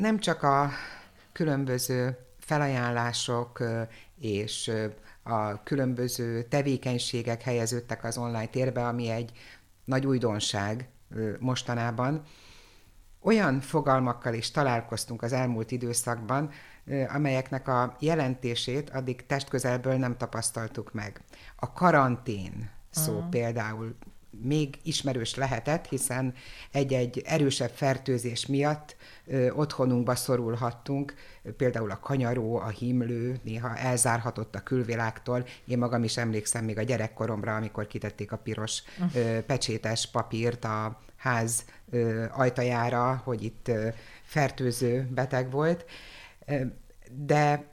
nem csak a különböző felajánlások és a különböző tevékenységek helyeződtek az online térbe, ami egy nagy újdonság mostanában. Olyan fogalmakkal is találkoztunk az elmúlt időszakban, amelyeknek a jelentését addig testközelből nem tapasztaltuk meg. A karantén szó uh-huh. például még ismerős lehetett, hiszen egy-egy erősebb fertőzés miatt ö, otthonunkba szorulhattunk, például a kanyaró, a himlő néha elzárhatott a külvilágtól. Én magam is emlékszem még a gyerekkoromra, amikor kitették a piros ö, pecsétes papírt a ház ö, ajtajára, hogy itt ö, fertőző beteg volt. De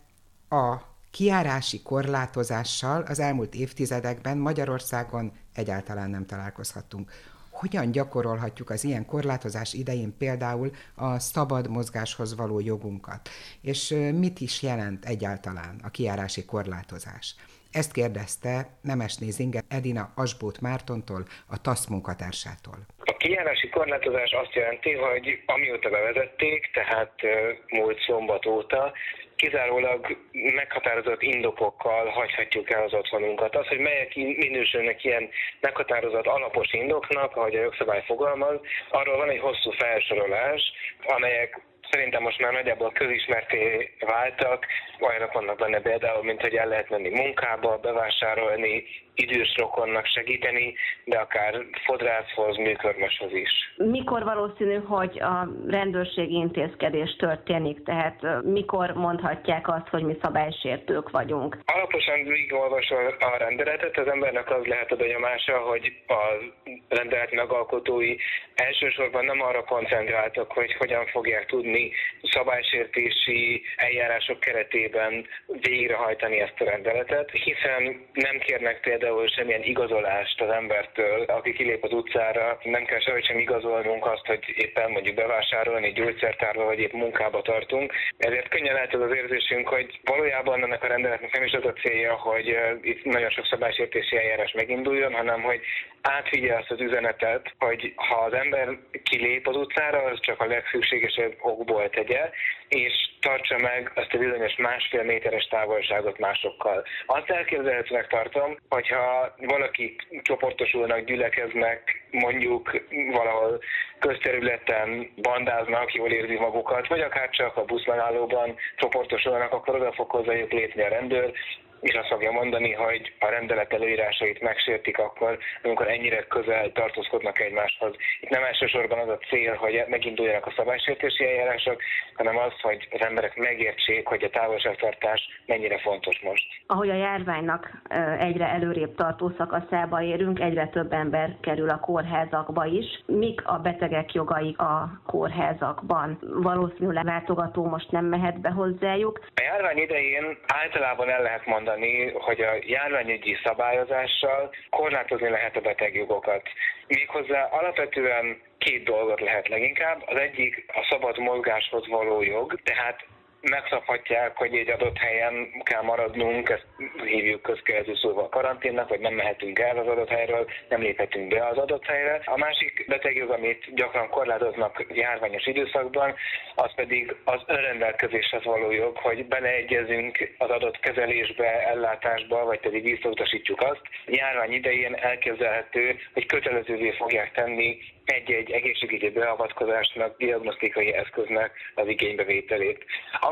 a kiárási korlátozással az elmúlt évtizedekben Magyarországon egyáltalán nem találkozhattunk. Hogyan gyakorolhatjuk az ilyen korlátozás idején például a szabad mozgáshoz való jogunkat? És mit is jelent egyáltalán a kiárási korlátozás? Ezt kérdezte Nemesné Zinger Edina Asbót Mártontól, a TASZ munkatársától. A kijárási korlátozás azt jelenti, hogy amióta bevezették, tehát múlt szombat óta, kizárólag meghatározott indokokkal hagyhatjuk el az otthonunkat. Az, hogy melyek minősülnek ilyen meghatározott alapos indoknak, ahogy a jogszabály fogalmaz, arról van egy hosszú felsorolás, amelyek szerintem most már nagyjából közismerté váltak. Olyanok vannak benne például, mint hogy el lehet menni munkába, bevásárolni, idős rokonnak segíteni, de akár fodrászhoz, műkörmöshöz is. Mikor valószínű, hogy a rendőrségi intézkedés történik? Tehát mikor mondhatják azt, hogy mi szabálysértők vagyunk? Alaposan végigolvasol a rendeletet, az embernek az lehet a benyomása, hogy a rendelet megalkotói elsősorban nem arra koncentráltak, hogy hogyan fogják tudni szabálysértési eljárások keretében végrehajtani ezt a rendeletet, hiszen nem kérnek például semmilyen igazolást az embertől, aki kilép az utcára, nem kell sehogy sem igazolnunk azt, hogy éppen mondjuk bevásárolni gyógyszertárba, vagy épp munkába tartunk. Ezért könnyen lehet az az érzésünk, hogy valójában ennek a rendeletnek nem is az a célja, hogy itt nagyon sok szabálysértési eljárás meginduljon, hanem hogy átvigye azt az üzenetet, hogy ha az ember kilép az utcára, az csak a legszükségesebb okból tegye, és tartsa meg azt a bizonyos másfél méteres távolságot másokkal. Azt elképzelhetőnek tartom, hogyha valaki csoportosulnak, gyülekeznek, mondjuk valahol közterületen bandáznak, jól érzi magukat, vagy akár csak a buszmegállóban csoportosulnak, akkor oda fog hozzájuk lépni a rendőr, és azt fogja mondani, hogy a rendelet előírásait megsértik akkor, amikor ennyire közel tartózkodnak egymáshoz. Itt nem elsősorban az a cél, hogy meginduljanak a szabálysértési eljárások, hanem az, hogy az emberek megértsék, hogy a távolságtartás mennyire fontos most. Ahogy a járványnak egyre előrébb tartó szakaszába érünk, egyre több ember kerül a kórházakba is. Mik a betegek jogai a kórházakban? Valószínűleg látogató most nem mehet be hozzájuk. A járvány idején általában el lehet mondani, mondani, hogy a járványügyi szabályozással korlátozni lehet a betegjogokat. Méghozzá alapvetően két dolgot lehet leginkább. Az egyik a szabad mozgáshoz való jog, tehát megszabhatják, hogy egy adott helyen kell maradnunk, ezt hívjuk közkeletű szóval karanténnak, vagy nem mehetünk el az adott helyről, nem léphetünk be az adott helyre. A másik betegjog, amit gyakran korlátoznak járványos időszakban, az pedig az önrendelkezéshez való jog, hogy beleegyezünk az adott kezelésbe, ellátásba, vagy pedig visszautasítjuk azt. Járvány idején elképzelhető, hogy kötelezővé fogják tenni egy-egy egészségügyi beavatkozásnak, diagnosztikai eszköznek az igénybevételét.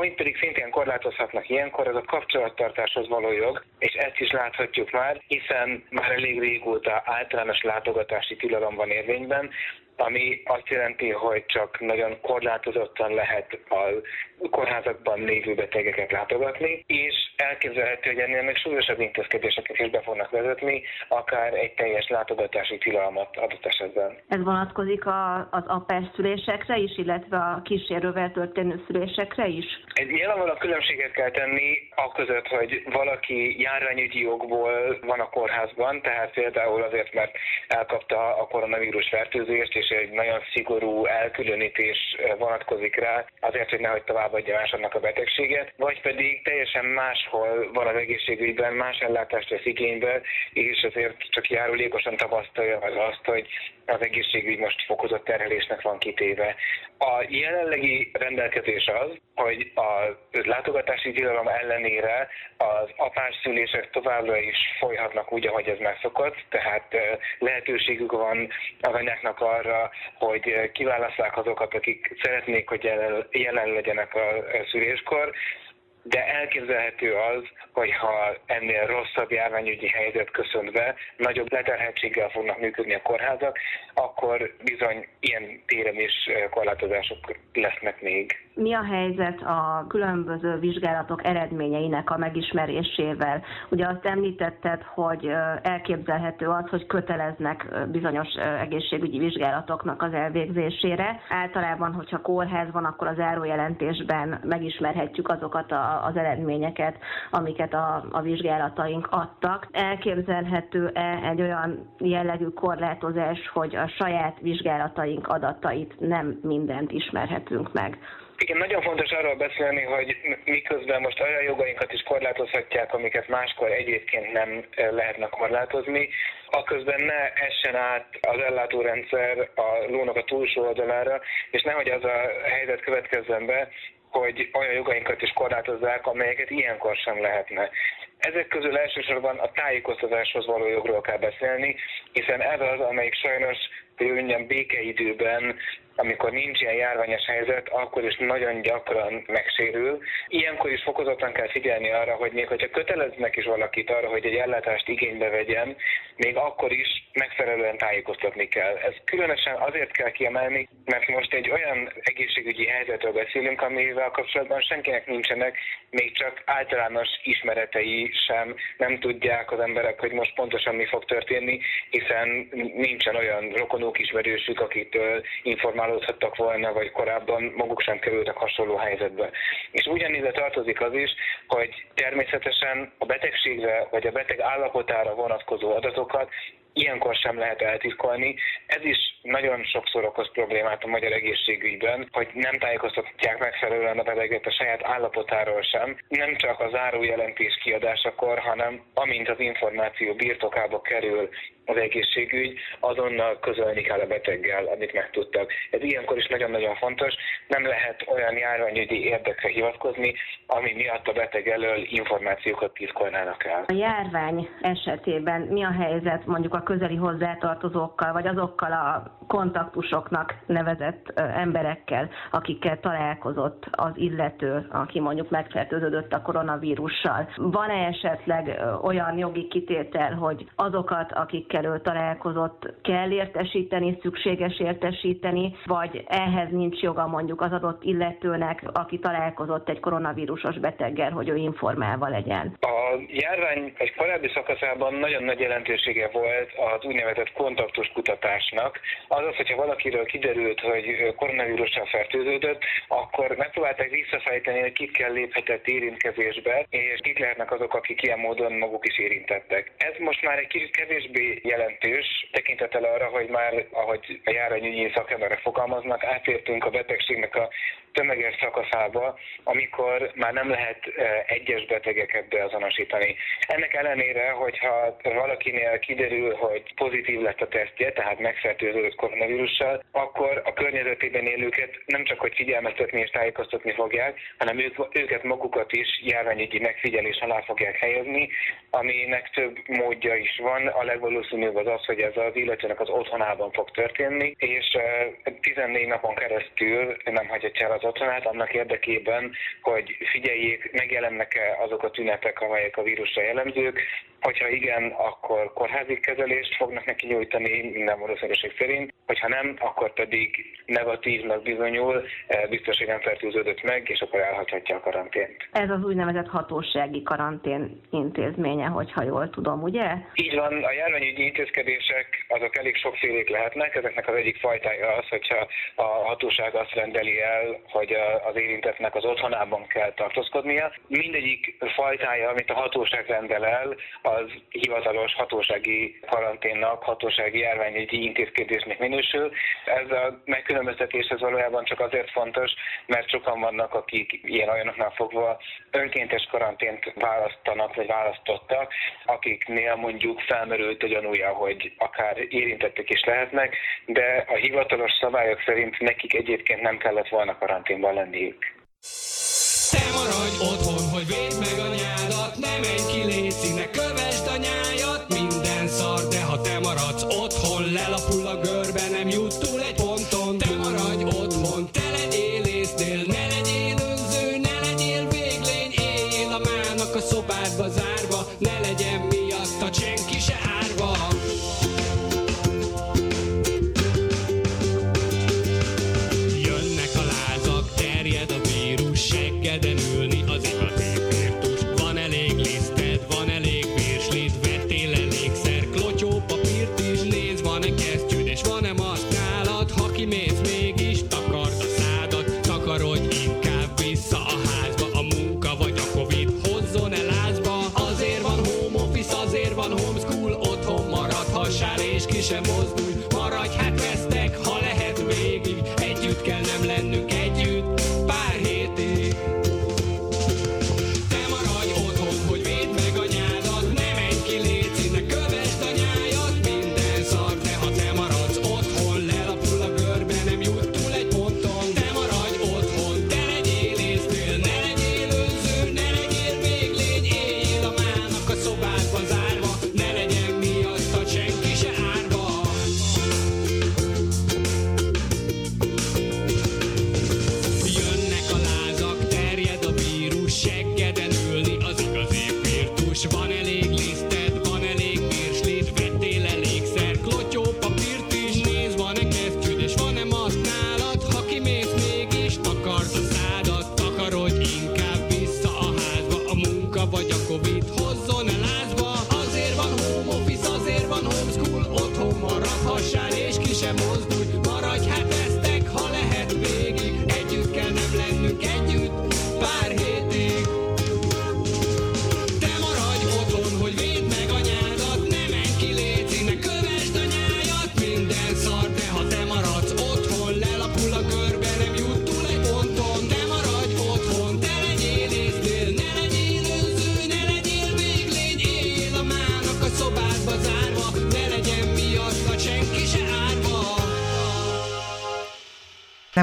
Amit pedig szintén korlátozhatnak ilyenkor, az a kapcsolattartáshoz való jog, és ezt is láthatjuk már, hiszen már elég régóta általános látogatási tilalom van érvényben, ami azt jelenti, hogy csak nagyon korlátozottan lehet a kórházakban lévő betegeket látogatni, és elképzelhető, hogy ennél még súlyosabb intézkedéseket is be fognak vezetni, akár egy teljes látogatási tilalmat adott esetben. Ez vonatkozik a, az apes szülésekre is, illetve a kísérővel történő szülésekre is? Egy nyilvánvalóan különbséget kell tenni a között, hogy valaki járványügyi jogból van a kórházban, tehát például azért, mert elkapta a koronavírus fertőzést, és és egy nagyon szigorú elkülönítés vonatkozik rá, azért, hogy nehogy továbbadja másodnak a betegséget, vagy pedig teljesen máshol van az egészségügyben, más ellátást vesz igénybe, és azért csak járulékosan tapasztalja meg azt, hogy az egészségügy most fokozott terhelésnek van kitéve. A jelenlegi rendelkezés az, hogy a látogatási tilalom ellenére az apás szülések továbbra is folyhatnak úgy, ahogy ez megszokott, tehát lehetőségük van az anyáknak arra, hogy kiválasszák azokat, akik szeretnék, hogy jelen legyenek a szüléskor, de elképzelhető az, hogy ha ennél rosszabb járványügyi helyzet köszönt be, nagyobb leterheltséggel fognak működni a kórházak, akkor bizony ilyen téren is korlátozások lesznek még. Mi a helyzet a különböző vizsgálatok eredményeinek a megismerésével? Ugye azt említetted, hogy elképzelhető az, hogy köteleznek bizonyos egészségügyi vizsgálatoknak az elvégzésére. Általában, hogyha kórház van, akkor az árójelentésben megismerhetjük azokat a, az eredményeket, amiket a, a vizsgálataink adtak. Elképzelhető-e egy olyan jellegű korlátozás, hogy a saját vizsgálataink adatait nem mindent ismerhetünk meg? Igen, nagyon fontos arról beszélni, hogy miközben most olyan jogainkat is korlátozhatják, amiket máskor egyébként nem lehetne korlátozni, aközben ne essen át az ellátórendszer a lónak a túlsó oldalára, és nehogy az a helyzet következzen be, hogy olyan jogainkat is korlátozzák, amelyeket ilyenkor sem lehetne. Ezek közül elsősorban a tájékoztatáshoz való jogról kell beszélni, hiszen ez az, amelyik sajnos hogy mondjam, békeidőben amikor nincs ilyen járványos helyzet, akkor is nagyon gyakran megsérül. Ilyenkor is fokozottan kell figyelni arra, hogy még hogyha köteleznek is valakit arra, hogy egy ellátást igénybe vegyen, még akkor is megfelelően tájékoztatni kell. Ez különösen azért kell kiemelni, mert most egy olyan egészségügyi helyzetről beszélünk, amivel kapcsolatban senkinek nincsenek még csak általános ismeretei sem, nem tudják az emberek, hogy most pontosan mi fog történni, hiszen nincsen olyan rokonuk, ismerősük, akitől informál formálódhattak volna, vagy korábban maguk sem kerültek hasonló helyzetbe. És ugyanígy tartozik az is, hogy természetesen a betegségre vagy a beteg állapotára vonatkozó adatokat ilyenkor sem lehet eltitkolni. Ez is nagyon sokszor okoz problémát a magyar egészségügyben, hogy nem tájékoztatják megfelelően a beteget a saját állapotáról sem, nem csak az árujelentés kiadásakor, hanem amint az információ birtokába kerül az egészségügy, azonnal közölni kell a beteggel, amit megtudtak. Ez ilyenkor is nagyon-nagyon fontos. Nem lehet olyan járványügyi érdekre hivatkozni, ami miatt a beteg elől információkat titkolnának el. A járvány esetében mi a helyzet mondjuk a közeli hozzátartozókkal, vagy azokkal a kontaktusoknak nevezett emberekkel, akikkel találkozott az illető, aki mondjuk megfertőződött a koronavírussal. Van-e esetleg olyan jogi kitétel, hogy azokat, akikkel ő találkozott, kell értesíteni, szükséges értesíteni, vagy ehhez nincs joga mondjuk az adott illetőnek, aki találkozott egy koronavírusos beteggel, hogy ő informálva legyen? A járvány egy korábbi szakaszában nagyon nagy jelentősége volt az úgynevezett kontaktus kutatásnak, azaz, hogyha valakiről kiderült, hogy koronavírussal fertőződött, akkor megpróbálták visszafejteni, hogy kit kell léphetett érintkezésbe, és kik lehetnek azok, akik ilyen módon maguk is érintettek. Ez most már egy kicsit kevésbé jelentős, tekintettel arra, hogy már, ahogy a járványügyi szakemberek fogalmaznak, átértünk a betegségnek a tömeges szakaszába, amikor már nem lehet egyes betegeket beazonosítani. Ennek ellenére, hogyha valakinél kiderül, hogy pozitív lett a tesztje, tehát megfertőződött koronavírussal, akkor a környezetében élőket nem csak hogy figyelmeztetni és tájékoztatni fogják, hanem ők, őket magukat is járványügyi megfigyelés alá fogják helyezni, aminek több módja is van. A legvalószínűbb az az, hogy ez az illetőnek az otthonában fog történni, és 14 napon keresztül nem hagyhatja el az otthonát annak érdekében, hogy figyeljék, megjelennek-e azok a tünetek, amelyek a vírusra jellemzők, Hogyha igen, akkor kórházi kezelést fognak neki nyújtani minden valószínűség szerint, hogyha nem, akkor pedig negatívnak bizonyul, eh, biztos, fertőződött meg, és akkor elhagyhatja a karantént. Ez az úgynevezett hatósági karantén intézménye, hogyha jól tudom, ugye? Így van, a járványügyi intézkedések azok elég sokfélék lehetnek, ezeknek az egyik fajtája az, hogyha a hatóság azt rendeli el, hogy az érintettnek az otthonában kell tartózkodnia. Mindegyik fajtája, amit a hatóság rendel el, az az hivatalos hatósági karanténnak, hatósági járványügyi intézkedésnek minősül. Ez a megkülönböztetés ez valójában csak azért fontos, mert sokan vannak, akik ilyen olyanoknál fogva önkéntes karantént választanak, vagy választottak, akiknél mondjuk felmerült a gyanúja, hogy akár érintettek is lehetnek, de a hivatalos szabályok szerint nekik egyébként nem kellett volna karanténban lenniük. Te maradj otthon, hogy védd meg anyádat, nem egy ki követ el a girl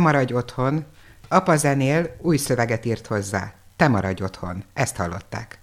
maradj otthon, apa zenél, új szöveget írt hozzá, te maradj otthon, ezt hallották.